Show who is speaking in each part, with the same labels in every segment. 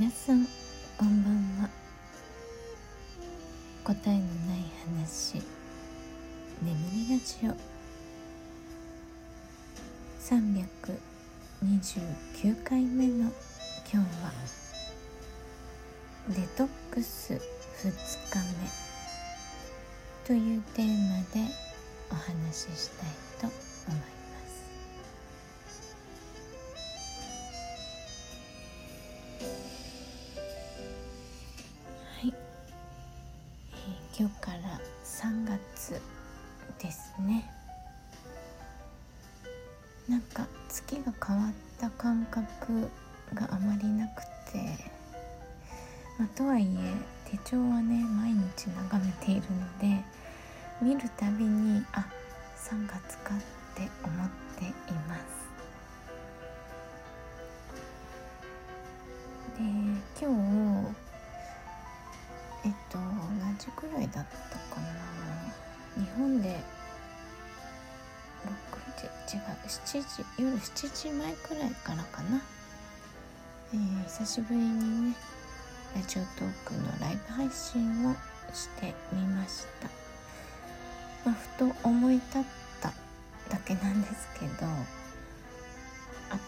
Speaker 1: 皆さんこんばんは。答えのない話。眠りラジオ。329回目の今日はデトックス2日目。というテーマでお話ししたいと思います。ね。なんか月が変わった感覚があまりなくて、まあ、とはいえ手帳はね毎日眺めているので見るたびにあ3月かって思っています。で今日えっと何時くらいだったかな。日本で違う7時夜7時前くらいからかな、えー、久しぶりにねラジオトークのライブ配信をしてみました、まあ、ふと思い立っただけなんですけどあと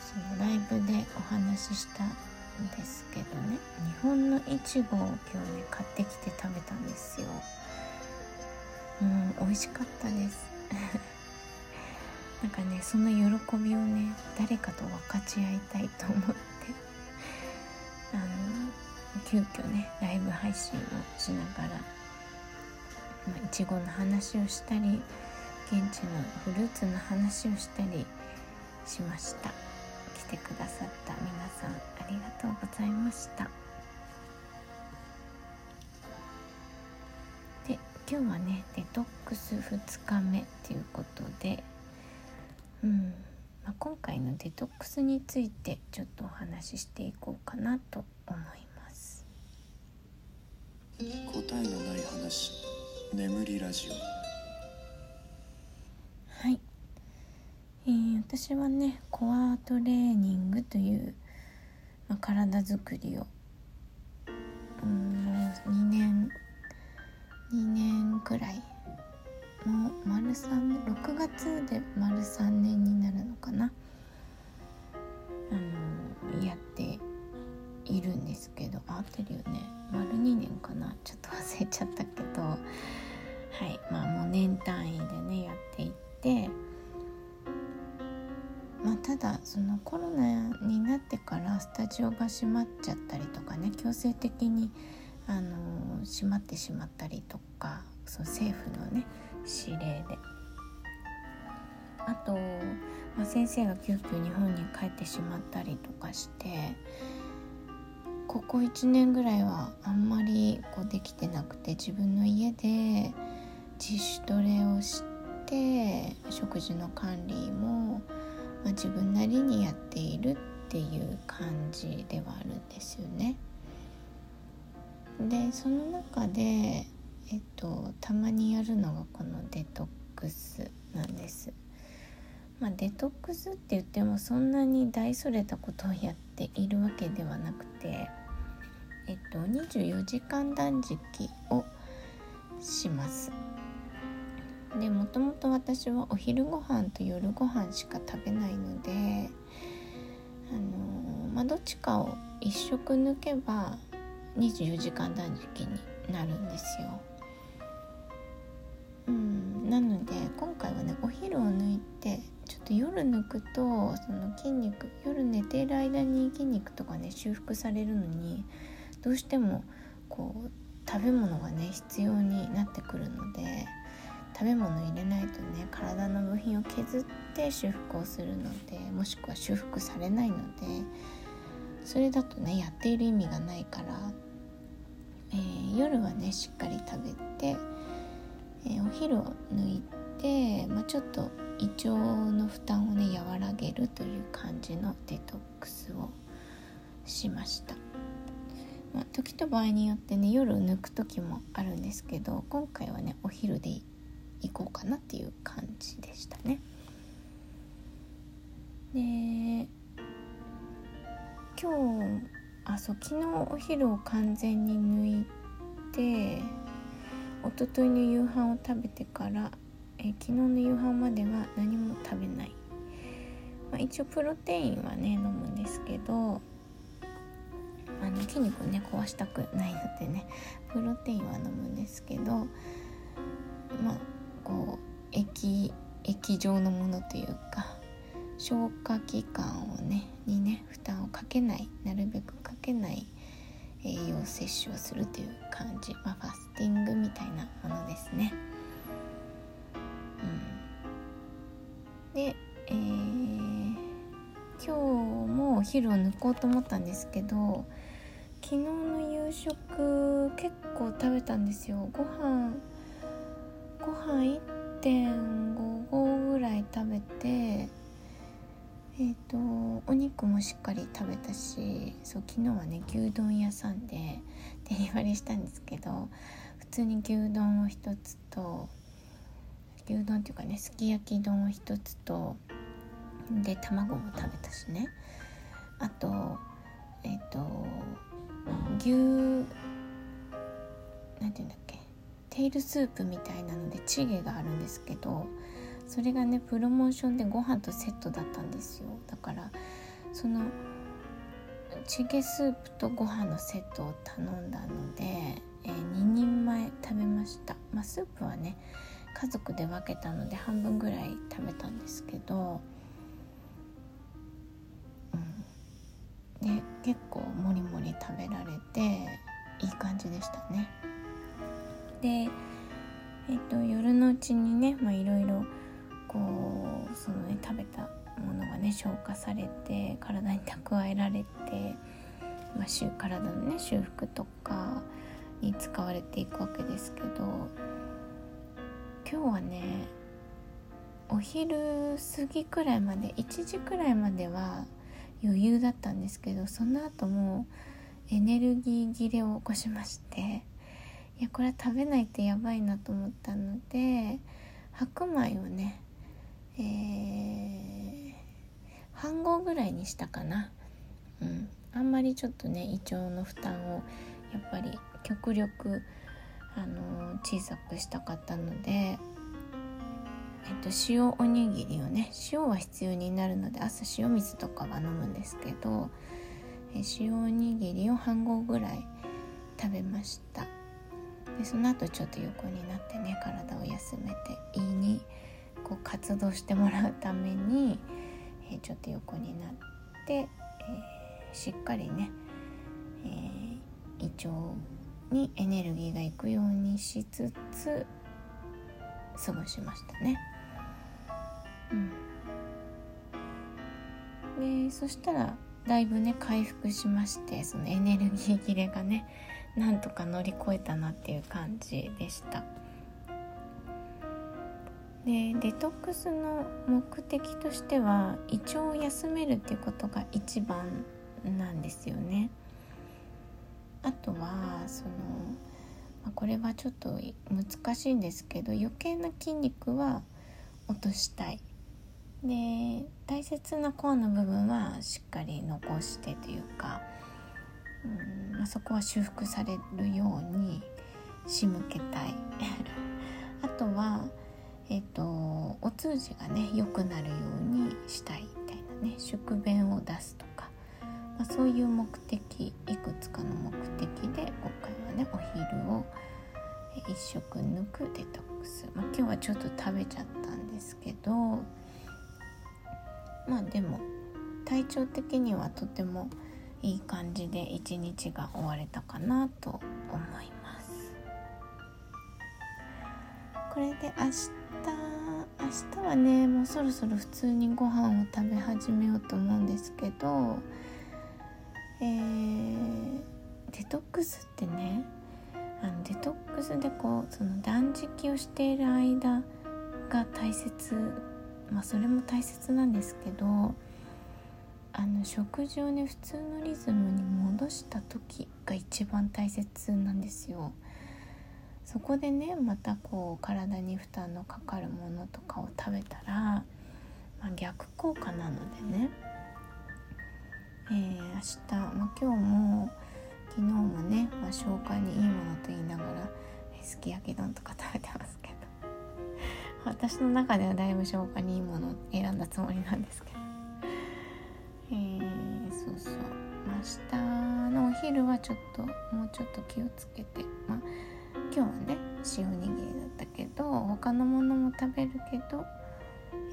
Speaker 1: そのライブでお話ししたんですけどね。日本のいちごを今日ね買ってきて食べたんですよ。うん美味しかったです。なんかねその喜びをね誰かと分かち合いたいと思ってあの急遽ねライブ配信をしながら、まあ、いちごの話をしたり現地のフルーツの話をしたりしました。来てくださった皆さんありがとうございました。で今日はねデトックス2日目ということでうん、まあ、今回のデトックスについてちょっとお話ししていこうかなと思います。
Speaker 2: 答えのない話眠りラジオ。
Speaker 1: はい。えー、私はねコアトレーニングという、まあ、体づくりをうん2年2年くらいもう丸3 6月で丸3年になるのかな？あのやっているんですけど合ってるよね。丸2年かな？ちょっと忘れちゃったけど。はい。まあもう年単位でねやっていって。まあ、ただそのコロナになってからスタジオが閉まっちゃったりとかね強制的にあの閉まってしまったりとかその政府のね指令であと、まあ、先生が急遽日本に帰ってしまったりとかしてここ1年ぐらいはあんまりこうできてなくて自分の家で自主トレをして食事の管理もまあ、自分なりにやっているっていう感じではあるんですよね。でその中で、えっと、たまにやるのがこのデトックスなんです。まあ、デトックスって言ってもそんなに大それたことをやっているわけではなくて、えっと、24時間断食をします。でもともと私はお昼ご飯と夜ご飯しか食べないのであのまあ、どっちかを1食抜けば24時間断食になるんですよ。うん、なので今回はねお昼を抜いてちょっと夜抜くとその筋肉夜寝ている間に筋肉とかね修復されるのにどうしてもこう食べ物がね必要になってくるので食べ物入れないとね体の部品を削って修復をするのでもしくは修復されないのでそれだとねやっている意味がないから、えー、夜はねしっかり食べて、え、お昼を抜いて、まあ、ちょっと胃腸の負担をね和らげるという感じのデトックスをしました。まあ、時と場合によってね夜抜く時もあるんですけど今回はねお昼で行こうかなっていう感じでしたね。で今日あそう昨日お昼を完全に抜いて一昨日の夕飯を食べてからえ昨日の夕飯までは何も食べない、まあ、一応プロテインはね飲むんですけどあの筋肉をね壊したくないのでねプロテインは飲むんですけどまあこう液液状のものというか消化器官をねにね負担をかけないなるべくかけない栄養摂取をするという感じ、まあ、ファスティングみたいなものですね。うん、で、えー、今日もお昼を抜こうと思ったんですけど昨日の夕食結構食べたんですよ。ご飯ご飯1.5合ぐらい食べてえーと、お肉もしっかり食べたしそう昨日はね牛丼屋さんでデリバリーしたんですけど普通に牛丼を1つと牛丼っていうかねすき焼き丼を1つとで卵も食べたしね。あとえっ、ー、と牛なんていうんだっけテールスープみたいなのでチゲがあるんですけどそれがねプロモーションでご飯とセットだったんですよ。だからそのチゲスープとご飯のセットを頼んだので、えー、2人前食べました。まあスープはね家族で分けたので半分ぐらい食べたんですけど、うん、で結構もりもり食べられていい感じでしたね。でえっ、ー、と夜のうちにねいろいろこうそのね食べたものがね消化されて体に蓄えられて、まあ、体のね修復とかに使われていくわけですけど今日はねお昼過ぎくらいまで1時くらいまでは余裕だったんですけどその後もエネルギー切れを起こしましていやこれは食べないとやばいなと思ったので白米をねえー、半合ぐらいにしたかな、うん、あんまりちょっとね胃腸の負担をやっぱり極力、あの小さくしたかったので、えっと、塩おにぎりをね塩は必要になるので朝塩水とかは飲むんですけど、え塩おにぎりを半合ぐらい食べました。でその後ちょっと横になってね体を休めて胃にこう活動してもらうために、え、ちょっと横になって、えー、しっかりね、え、胃腸にエネルギーがいくようにしつつ過ごしましたね。うん、でそしたらだいぶね回復しましてそのエネルギー切れがねなんとか乗り越えたなっていう感じでした。でデトックスの目的としては胃腸を休めるっていうことが一番なんですよね。あとはその、ま、これはちょっと難しいんですけど余計な筋肉は落としたい。で大切なコアの部分はしっかり残してというか、うんまあ、そこは修復されるように仕向けたい。あとはえっ、ー、とお通じがね良くなるようにしたいみたいなね宿便を出すとか、まあ、そういう目的いくつかの目的で今回はねお昼を一食抜くデトックス、まあ、今日はちょっと食べちゃったんですけどまあでも体調的にはとてもいい感じで一日が終われたかなと思います。これで明日明日はねもうそろそろ普通にご飯を食べ始めようと思うんですけどえー、デトックスってねあのデトックスでこうその断食をしている間が大切まあそれも大切なんですけどあの食事をね普通のリズムに戻した時が一番大切なんですよ。そこでねまたこう体に負担のかかるものとかを食べたら、まあ、逆効果なのでね。えー、明日、まあ、今日も昨日もね、まあ、消化にいいものと言いながらすき焼き丼とか食べてますけど。私の中ではだいぶ消化にいいものを選んだつもりなんですけど。えー、そうそう、明日のお昼はちょっともうちょっと気をつけてまあ今日はね塩おにぎりだったけど他のものも食べるけど、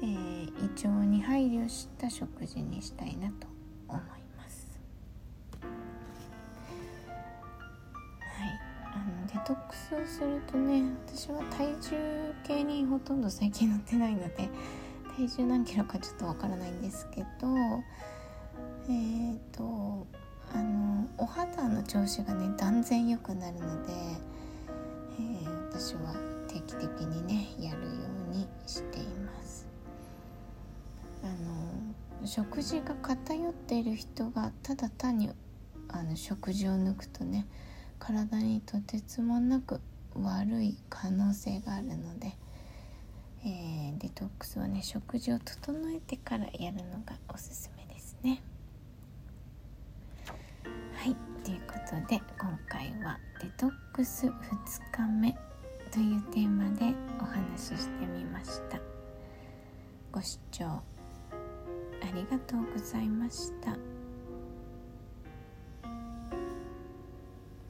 Speaker 1: えー、胃腸に配慮した食事にしたいなと思います。はい。あのデトックスをするとね私は体重計にほとんど最近乗ってないので体重何キロかちょっとわからないんですけどえーとあのお肌の調子がね断然良くなるので、私は定期的にねやるようにしています。あの食事が偏っている人がただ単にあの食事を抜くとね体にとてつもなく悪い可能性があるので、えー、デトックスはね食事を整えてからやるのがおすすめですね。はい。ということで今回は「デトックス2日目」というテーマでお話ししてみましたご視聴ありがとうございました。